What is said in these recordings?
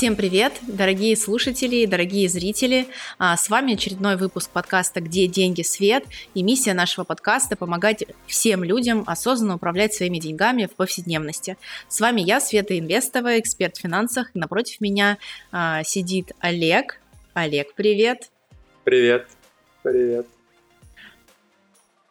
Всем привет, дорогие слушатели, дорогие зрители. А, с вами очередной выпуск подкаста «Где деньги, свет?» И миссия нашего подкаста – помогать всем людям осознанно управлять своими деньгами в повседневности. С вами я, Света Инвестова, эксперт в финансах. напротив меня а, сидит Олег. Олег, привет. Привет. Привет.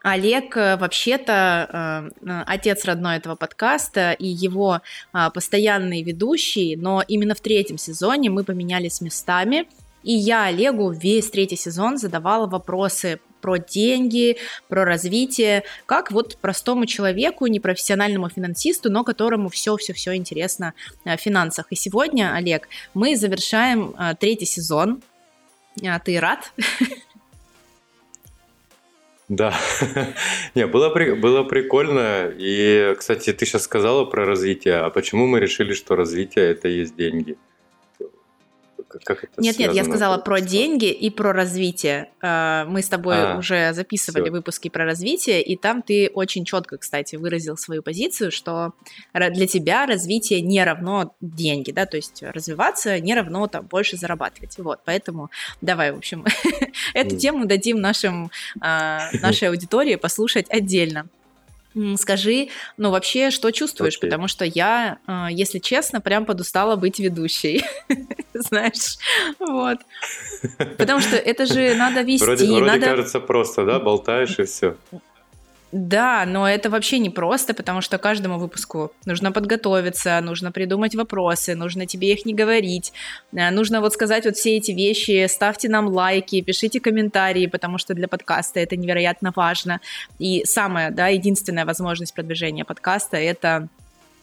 Олег э, вообще-то э, отец родной этого подкаста и его э, постоянный ведущий, но именно в третьем сезоне мы поменялись местами, и я Олегу весь третий сезон задавала вопросы про деньги, про развитие, как вот простому человеку, непрофессиональному финансисту, но которому все-все-все интересно в финансах. И сегодня, Олег, мы завершаем третий сезон. А ты рад? Да, не, было, было прикольно. И, кстати, ты сейчас сказала про развитие. А почему мы решили, что развитие это есть деньги? как это Нет, нет, я сказала про деньги и про развитие. А, мы с тобой а, уже записывали все. выпуски про развитие, и там ты очень четко, кстати, выразил свою позицию, что для тебя развитие не равно деньги, да, то есть развиваться не равно там больше зарабатывать. Вот, поэтому давай, в общем, эту тему дадим нашим, а, нашей аудитории послушать отдельно. Скажи, ну вообще, что чувствуешь? Okay. Потому что я, а, если честно, прям подустала быть ведущей. Знаешь, вот. Потому что это же надо вести. Вроде, вроде надо... кажется просто, да? Болтаешь и все. Да, но это вообще не просто, потому что каждому выпуску нужно подготовиться, нужно придумать вопросы, нужно тебе их не говорить, э, нужно вот сказать вот все эти вещи, ставьте нам лайки, пишите комментарии, потому что для подкаста это невероятно важно. И самая, да, единственная возможность продвижения подкаста — это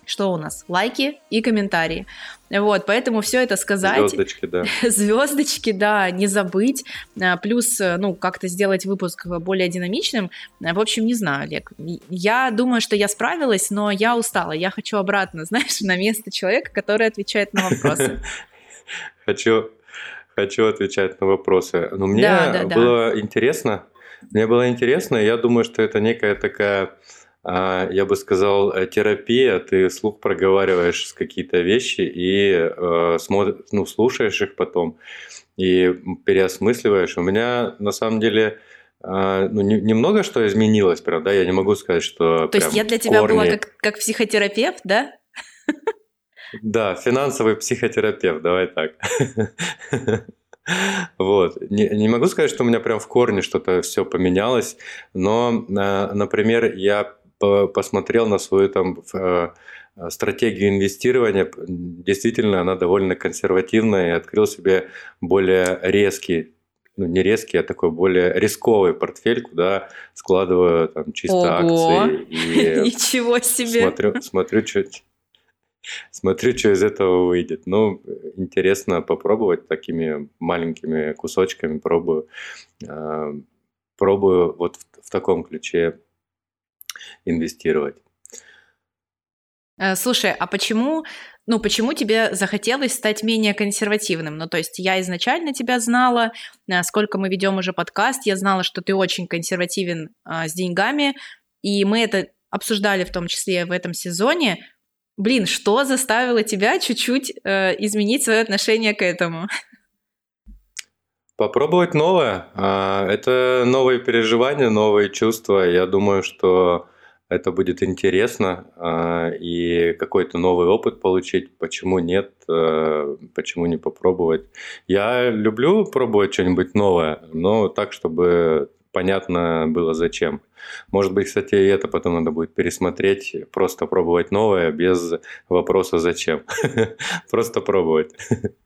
что у нас? Лайки и комментарии. Вот, поэтому все это сказать. Звездочки, да. Звездочки, да, не забыть. А, плюс, ну, как-то сделать выпуск более динамичным. А, в общем, не знаю, Олег. Я думаю, что я справилась, но я устала. Я хочу обратно, знаешь, на место человека, который отвечает на вопросы. Хочу, хочу отвечать на вопросы. Но мне было интересно. Мне было интересно, я думаю, что это некая такая я бы сказал, э, терапия, ты слух проговариваешь какие-то вещи и э, смотр, ну, слушаешь их потом и переосмысливаешь. У меня на самом деле э, ну, не, немного что изменилось, прям, да, я не могу сказать, что. То есть я для тебя корни... была как, как психотерапевт, да? Да, финансовый психотерапевт, давай так. Вот. Не, не могу сказать, что у меня прям в корне что-то все поменялось, но, э, например, я посмотрел на свою там э, стратегию инвестирования, действительно она довольно консервативная, и открыл себе более резкий ну, не резкий, а такой более рисковый портфель, куда складываю там чисто Ого! акции. И Ничего себе! Смотрю, смотрю, что, смотрю, что из этого выйдет. Ну, интересно попробовать такими маленькими кусочками, пробую, э, пробую вот в, в таком ключе инвестировать. Э, слушай, а почему, ну, почему тебе захотелось стать менее консервативным? Ну, то есть я изначально тебя знала, э, сколько мы ведем уже подкаст, я знала, что ты очень консервативен а, с деньгами, и мы это обсуждали в том числе в этом сезоне. Блин, что заставило тебя чуть-чуть э, изменить свое отношение к этому? Попробовать новое. А, это новые переживания, новые чувства. Я думаю, что это будет интересно а, и какой-то новый опыт получить. Почему нет? А, почему не попробовать? Я люблю пробовать что-нибудь новое, но так, чтобы понятно было зачем. Может быть, кстати, и это потом надо будет пересмотреть, просто пробовать новое без вопроса зачем. Просто пробовать.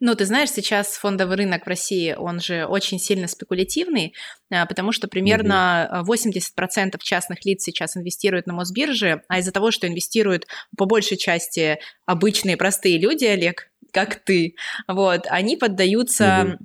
Ну, ты знаешь, сейчас фондовый рынок в России, он же очень сильно спекулятивный, а, потому что примерно 80% частных лиц сейчас инвестируют на Мосбирже, а из-за того, что инвестируют по большей части обычные простые люди, Олег, как ты, вот, они поддаются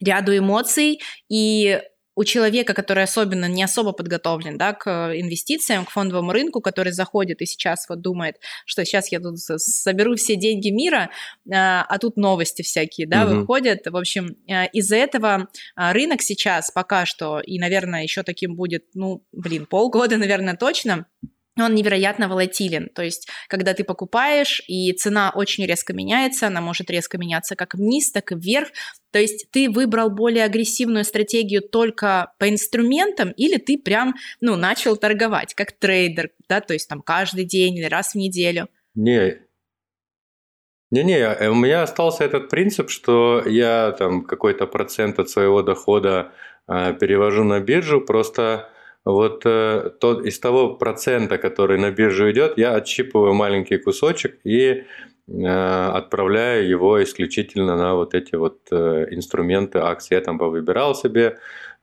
ряду эмоций, и у человека, который особенно не особо подготовлен да, к инвестициям, к фондовому рынку, который заходит и сейчас вот думает, что сейчас я тут соберу все деньги мира, а, а тут новости всякие, да, угу. выходят. В общем, а, из-за этого рынок сейчас пока что, и, наверное, еще таким будет, ну, блин, полгода, наверное, точно, он невероятно волатилен. То есть, когда ты покупаешь, и цена очень резко меняется, она может резко меняться как вниз, так и вверх. То есть ты выбрал более агрессивную стратегию только по инструментам, или ты прям, ну, начал торговать, как трейдер, да, то есть там каждый день или раз в неделю? Не, не-не, у меня остался этот принцип, что я там какой-то процент от своего дохода э, перевожу на биржу, просто вот э, тот, из того процента, который на биржу идет, я отщипываю маленький кусочек и э, отправляю его исключительно на вот эти вот э, инструменты, акции. Я там повыбирал себе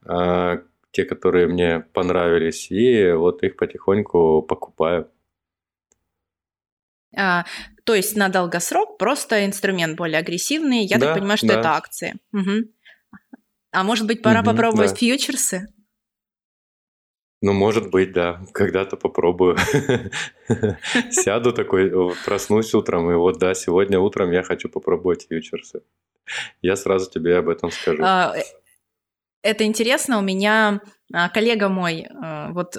э, те, которые мне понравились, и вот их потихоньку покупаю. А, то есть на долгосрок просто инструмент более агрессивный. Я да, так понимаю, что да. это акции. Угу. А может быть, пора угу, попробовать да. фьючерсы? Ну, может быть, да. Когда-то попробую. Сяду такой, проснусь утром, и вот, да, сегодня утром я хочу попробовать фьючерсы. Я сразу тебе об этом скажу. А, э, это интересно. У меня а, коллега мой, а, вот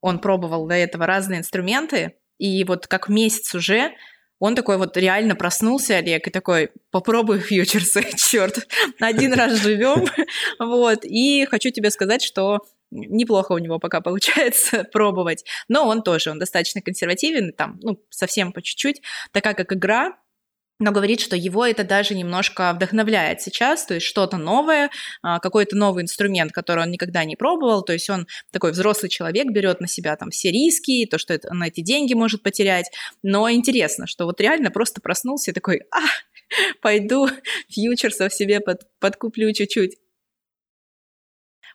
он пробовал до этого разные инструменты, и вот как месяц уже он такой вот реально проснулся, Олег, и такой, попробуй фьючерсы, черт, один раз живем, вот, и хочу тебе сказать, что неплохо у него пока получается пробовать, но он тоже, он достаточно консервативен, там, ну, совсем по чуть-чуть, такая как игра, но говорит, что его это даже немножко вдохновляет сейчас, то есть что-то новое, а, какой-то новый инструмент, который он никогда не пробовал, то есть он такой взрослый человек, берет на себя там все риски, то, что это, на эти деньги может потерять, но интересно, что вот реально просто проснулся и такой, а, пойду фьючерсов себе под, подкуплю чуть-чуть.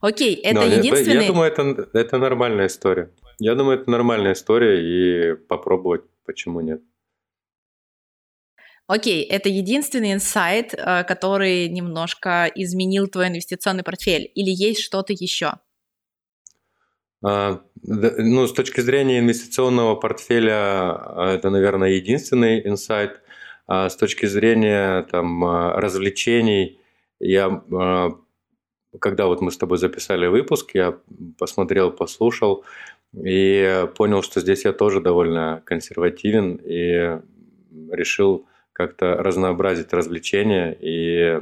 Окей, это Но единственный... Я, думаю, это, это нормальная история. Я думаю, это нормальная история, и попробовать почему нет. Окей, это единственный инсайт, э, который немножко изменил твой инвестиционный портфель, или есть что-то еще? А, ну, с точки зрения инвестиционного портфеля, а, это, наверное, единственный инсайт. А с точки зрения там, а, развлечений, я, когда вот мы с тобой записали выпуск, я посмотрел, послушал и понял, что здесь я тоже довольно консервативен и решил как-то разнообразить развлечения и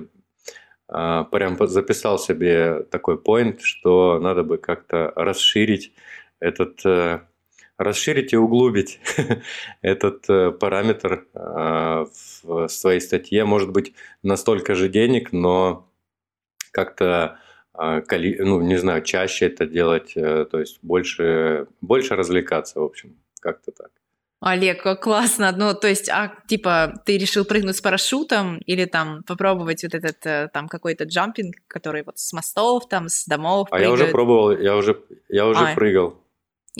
а, прям записал себе такой point, что надо бы как-то расширить этот э, расширить и углубить этот э, параметр а, в своей статье. Может быть, настолько же денег, но как-то а, ну, не знаю, чаще это делать, э, то есть больше, больше развлекаться, в общем, как-то так. Олег, классно. Ну, то есть, а типа, ты решил прыгнуть с парашютом или там попробовать вот этот э, там какой-то джампинг, который вот с мостов, там, с домов А прыгают. я уже пробовал, я уже, я уже а, прыгал.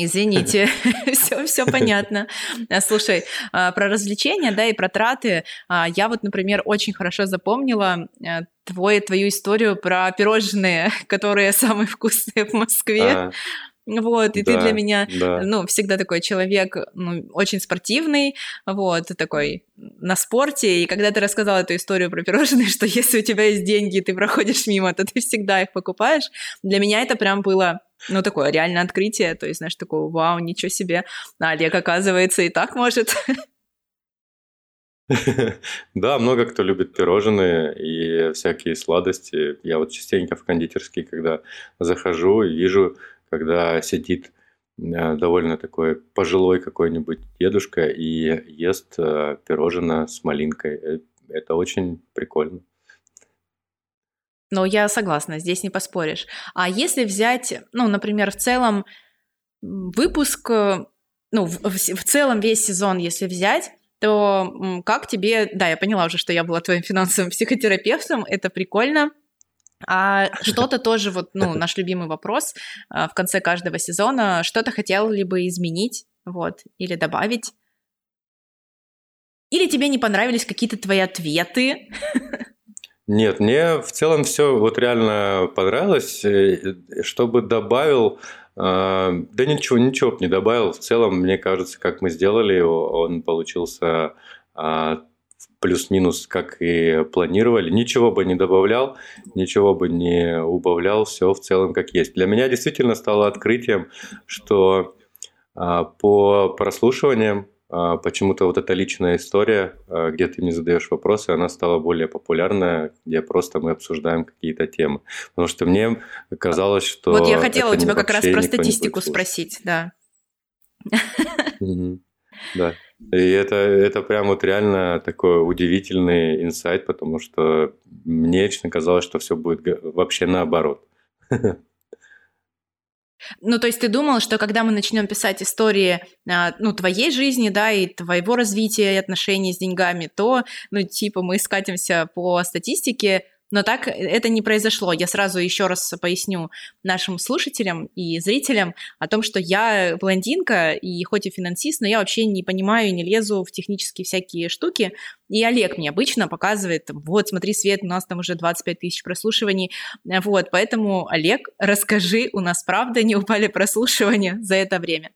Извините, все, все понятно. А, слушай, а, про развлечения, да, и про траты. А, я вот, например, очень хорошо запомнила э, твою, историю про пирожные, которые самые вкусные в Москве. А. Вот, и да, ты для меня, да. ну, всегда такой человек, ну, очень спортивный, вот, такой на спорте, и когда ты рассказал эту историю про пирожные, что если у тебя есть деньги, и ты проходишь мимо, то ты всегда их покупаешь, для меня это прям было ну, такое реальное открытие, то есть, знаешь, такое, вау, ничего себе, а Олег, оказывается, и так может. Да, много кто любит пирожные и всякие сладости. Я вот частенько в кондитерский, когда захожу и вижу когда сидит э, довольно такой пожилой какой-нибудь дедушка и ест э, пирожное с малинкой. Э, это очень прикольно. Ну, я согласна, здесь не поспоришь. А если взять, ну, например, в целом выпуск, ну, в, в целом весь сезон, если взять, то как тебе... Да, я поняла уже, что я была твоим финансовым психотерапевтом, это прикольно. А что-то тоже, вот, ну, наш любимый вопрос а, в конце каждого сезона, что-то хотел ли бы изменить, вот, или добавить? Или тебе не понравились какие-то твои ответы? Нет, мне в целом все вот реально понравилось. Э, чтобы добавил, а, да ничего, ничего бы не добавил. В целом, мне кажется, как мы сделали, он получился а, плюс-минус как и планировали. Ничего бы не добавлял, ничего бы не убавлял, все в целом как есть. Для меня действительно стало открытием, что А, по прослушиваниям а, почему-то вот эта личная история, а, где ты мне задаешь вопросы, она стала более популярная, где просто мы обсуждаем какие-то темы. Потому что мне казалось, что... Вот я хотела у тебя как раз про статистику спросить, да. Да. И это, это прям вот реально такой удивительный инсайт, потому что мне лично казалось, что все будет вообще наоборот. Ну, то есть ты думал, что когда мы начнем писать истории, а, ну, твоей жизни, да, и твоего развития и отношений с деньгами, то, ну, типа, мы скатимся по статистике но так это не произошло. Я сразу еще раз поясню нашим слушателям и зрителям о том, что я блондинка и хоть и финансист, но я вообще не понимаю и не лезу в технические всякие штуки. И Олег мне обычно показывает, вот, смотри, Свет, у нас там уже 25 тысяч прослушиваний. Вот, поэтому, Олег, расскажи, у нас правда не упали прослушивания за это время?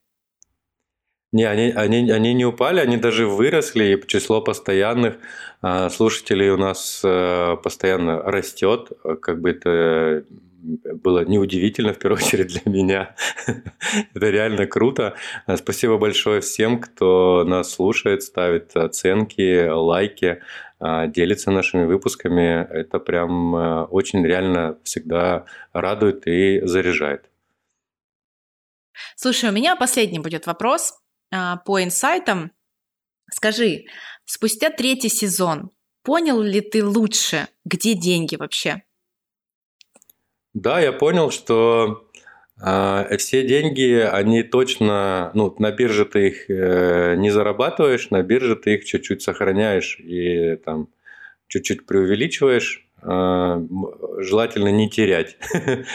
Не, они, они, они не упали, они даже выросли, и число постоянных э, слушателей у нас э, постоянно растет. Как бы это было неудивительно, в первую очередь, для меня. это реально круто. Спасибо большое всем, кто нас слушает, ставит оценки, лайки, э, делится нашими выпусками. Это прям э, очень реально всегда радует и заряжает. Слушай, у меня последний будет вопрос. А, по инсайтам. Скажи, спустя третий сезон, понял ли ты лучше, где деньги вообще? Да, я понял, что э, все деньги, они точно, ну, на бирже ты их э, не зарабатываешь, на бирже ты их чуть-чуть сохраняешь и там чуть-чуть преувеличиваешь, желательно не терять.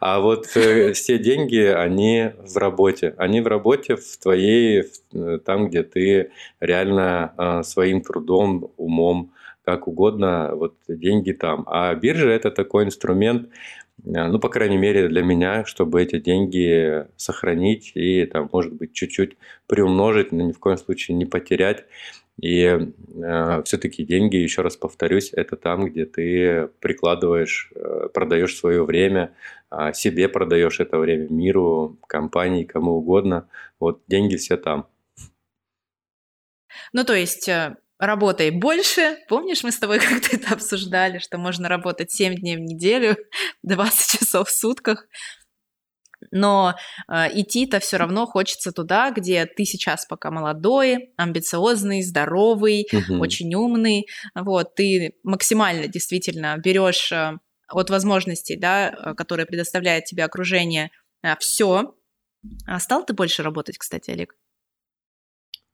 А вот э, все деньги, они в работе. Они в работе в твоей, э, там, где ты реально а, своим трудом, умом, как угодно, вот деньги там. А биржа – это такой инструмент, э, ну, по крайней мере, для меня, чтобы эти деньги сохранить и, там, может быть, чуть-чуть приумножить, но ни в коем случае не потерять. И э, все-таки деньги, еще раз повторюсь, это там, где ты прикладываешь, э, продаешь свое время, э, себе продаешь это время, миру, компании, кому угодно. Вот деньги все там. Ну, то есть э, работай больше. Помнишь, мы с тобой как-то это обсуждали, что можно работать 7 дней в неделю, 20 часов в сутках, но э, идти-то все равно хочется туда, где ты сейчас пока молодой, амбициозный, здоровый, угу. очень умный. Вот, ты максимально действительно берешь э, от возможностей, да, э, которые предоставляет тебе окружение, э, все. А стал ты больше работать, кстати, Олег?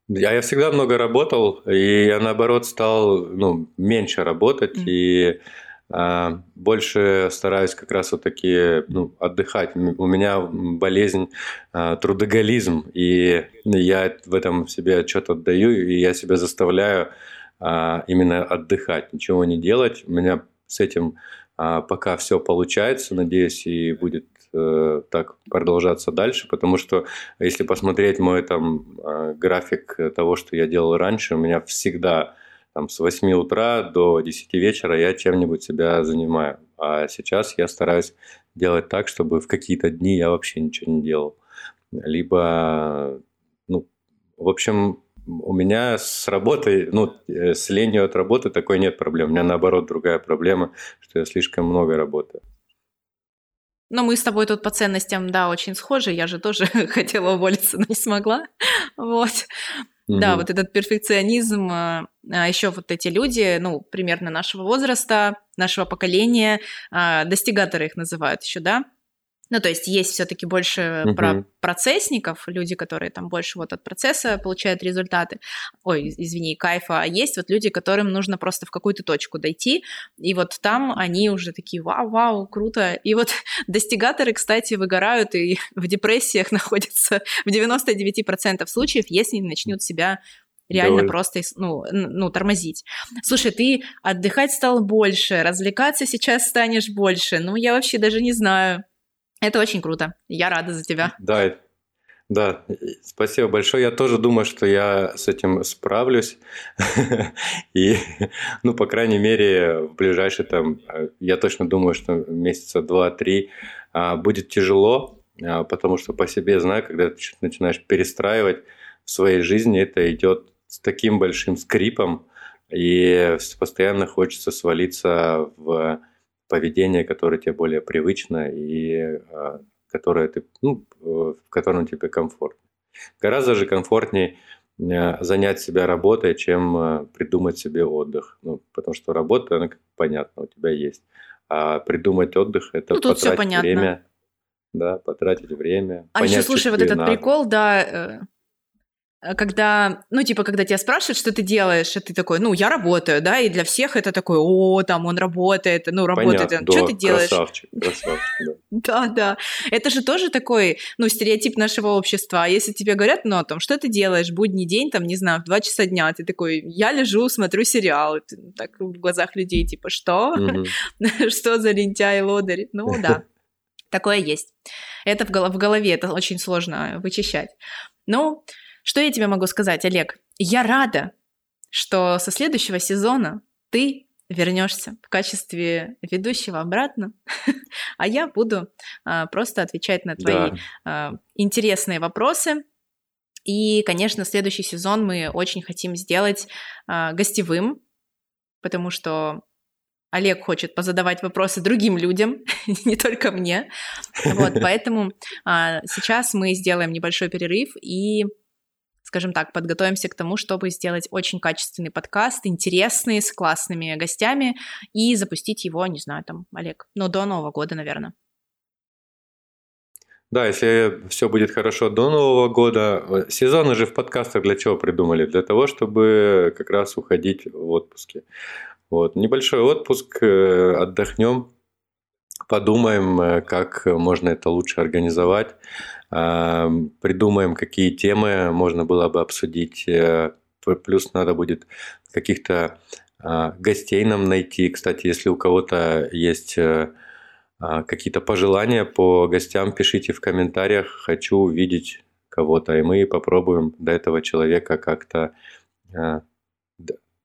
Я, я всегда много работал, и я наоборот стал ну, меньше работать, mm. и больше стараюсь как раз вот такие ну, отдыхать. У меня болезнь а, трудоголизм, и я в этом себе отчет отдаю, и я себя заставляю а, именно отдыхать, ничего не делать. У меня с этим пока все получается, надеюсь, и будет э, так продолжаться дальше, потому что если посмотреть мой там график того, что я делал раньше, у меня всегда там, с 8 утра до 10 вечера я чем-нибудь себя занимаю. А сейчас я стараюсь делать так, чтобы в какие-то дни я вообще ничего не делал. Либо, ну, в общем, у меня с работой, ну, э, с ленью от работы такой нет проблем. У меня наоборот другая проблема, что я слишком много работаю. Но мы с тобой тут по ценностям, да, очень схожи. Я же тоже хотела уволиться, но не смогла. Вот. Угу. Да, вот этот перфекционизм, а, а еще вот эти люди, ну, примерно нашего возраста, нашего поколения, а, достигаторы их называют еще, да, ну, то есть есть все-таки больше uh-huh. про процессников, люди, которые там больше вот от процесса получают результаты. Ой, извини, кайфа. А есть вот люди, которым нужно просто в какую-то точку дойти, и вот там они уже такие, вау-вау, круто. И вот достигаторы, кстати, выгорают и в депрессиях находятся в 99% случаев, если не начнут себя реально Давай. просто ну, ну, тормозить. Слушай, ты отдыхать стал больше, развлекаться сейчас станешь больше. Ну, я вообще даже не знаю. Это очень круто. Я рада за тебя. Да, да, спасибо большое. Я тоже думаю, что я с этим справлюсь. И, ну, по крайней мере, в ближайшие там, я точно думаю, что месяца два-три а, будет тяжело, а, потому что по себе знаю, когда ты начинаешь перестраивать в своей жизни, это идет с таким большим скрипом, и постоянно хочется свалиться в поведение, которое тебе более привычно и а, которое ты, ну, в котором тебе комфортно. Гораздо же комфортнее Э, занять себя работой, чем э, придумать себе отдых. Ну, потому что работа, она, как понятно, у тебя есть. А придумать отдых – это ну, потратить время. Да, потратить время. А еще, слушай, вот этот надо. прикол, да, э, Э, когда, ну, типа, когда тебя спрашивают, что ты делаешь, и ты такой, ну, я работаю, да, и для всех это такой, о, там, он работает, ну, работает, Понятно, что да, ты делаешь? Красавчик, красавчик, да. Да, да, это же тоже такой, ну, стереотип нашего общества, а если тебе говорят, ну, о том, что ты делаешь, будний день, там, не знаю, в 2 часа дня, ты такой, я лежу, смотрю сериал, так в глазах людей, типа, что? Что за лентяй лодырь? Ну, да, такое есть. Это в голове, это очень сложно вычищать. Ну, что я тебе могу сказать, Олег? Я рада, что со следующего сезона ты вернешься в качестве ведущего обратно, а я буду а, просто отвечать на твои да. а, интересные вопросы. И, конечно, следующий сезон мы очень хотим сделать а, гостевым, потому что Олег хочет позадавать вопросы другим людям, не только мне. Вот, поэтому а, сейчас мы сделаем небольшой перерыв и скажем так, подготовимся к тому, чтобы сделать очень качественный подкаст, интересный, с классными гостями, и запустить его, не знаю, там, Олег, ну, до Нового года, наверное. Да, если все будет хорошо до Нового года. Э, сезоны же в подкастах для чего придумали? Для того, чтобы как раз уходить в отпуске. Вот. Небольшой отпуск, э, отдохнем, подумаем, э, как можно это лучше организовать придумаем, какие темы можно было бы обсудить. Э, плюс надо будет каких-то гостей нам найти. Кстати, если у кого-то есть э, какие-то пожелания по гостям, пишите в комментариях. Хочу увидеть кого-то, и мы попробуем до этого человека как-то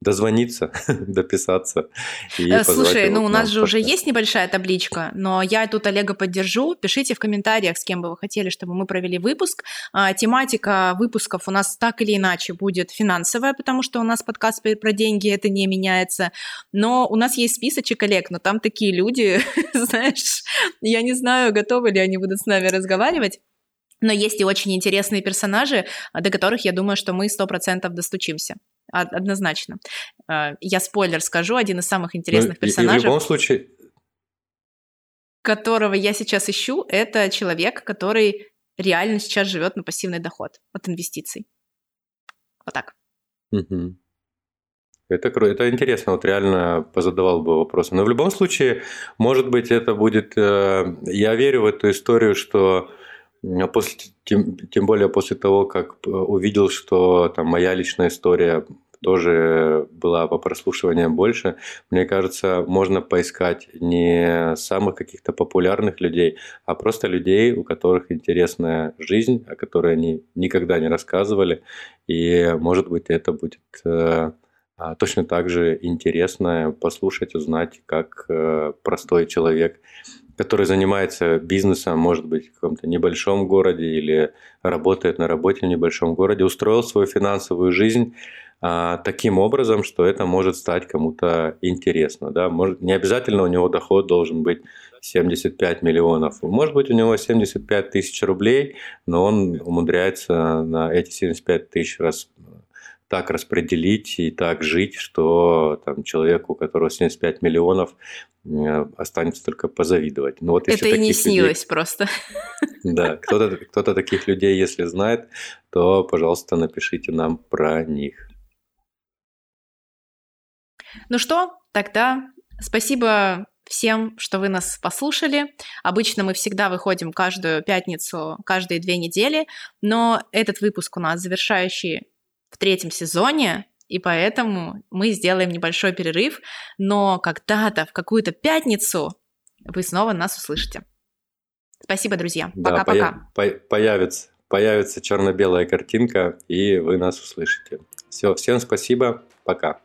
дозвониться, дописаться. И э, Слушай, ну у нас же уже есть небольшая табличка, но я тут Олега поддержу. Пишите в комментариях, с кем бы вы хотели, чтобы мы провели выпуск. А, тематика выпусков у нас так или иначе будет финансовая, потому что у нас подкаст про деньги, это не меняется. Но у нас есть списочек Олег, но там такие люди, знаешь, я не знаю, готовы ли они будут с нами разговаривать. Но есть и очень интересные персонажи, до которых, я думаю, что мы сто процентов достучимся однозначно. А, я спойлер скажу, один из самых ну, интересных ну, персонажей. И, и в любом случае... Которого я сейчас ищу, это человек, который реально сейчас живет на пассивный доход от инвестиций. Вот так. Угу. Это, это интересно, вот реально позадавал бы вопросы. Но в любом случае, может быть, это будет... Э, я верю в эту историю, что После, тем, тем более после того, как э, увидел, что там моя личная история тоже была по прослушиваниям больше, мне кажется, можно поискать не самых каких-то популярных людей, а просто людей, у которых интересная жизнь, о которой они никогда не рассказывали. И, может быть, это будет э, а, точно так же интересно послушать, узнать, как э, простой человек который занимается бизнесом, может быть, в каком-то небольшом городе или работает на работе в небольшом городе, устроил свою финансовую жизнь а, таким образом, что это может стать кому-то интересно. Да? Может, не обязательно у него доход должен быть 75 миллионов. Может быть, у него 75 тысяч рублей, но он умудряется на эти 75 тысяч раз так распределить и так жить, что там, человеку, у которого 75 миллионов, э, останется только позавидовать. Ну, вот Это и не снилось людей, просто. Да, кто-то кто таких людей, если знает, то, пожалуйста, напишите нам про них. Ну что, тогда спасибо всем, что вы нас послушали. Обычно мы всегда выходим каждую пятницу, каждые две недели, но этот выпуск у нас завершающий в третьем сезоне, и поэтому мы сделаем небольшой перерыв, но когда-то в какую-то пятницу вы снова нас услышите. Спасибо, друзья. Пока-пока. Да, поя- появится, появится черно-белая картинка, и вы нас услышите. Все, всем спасибо. Пока.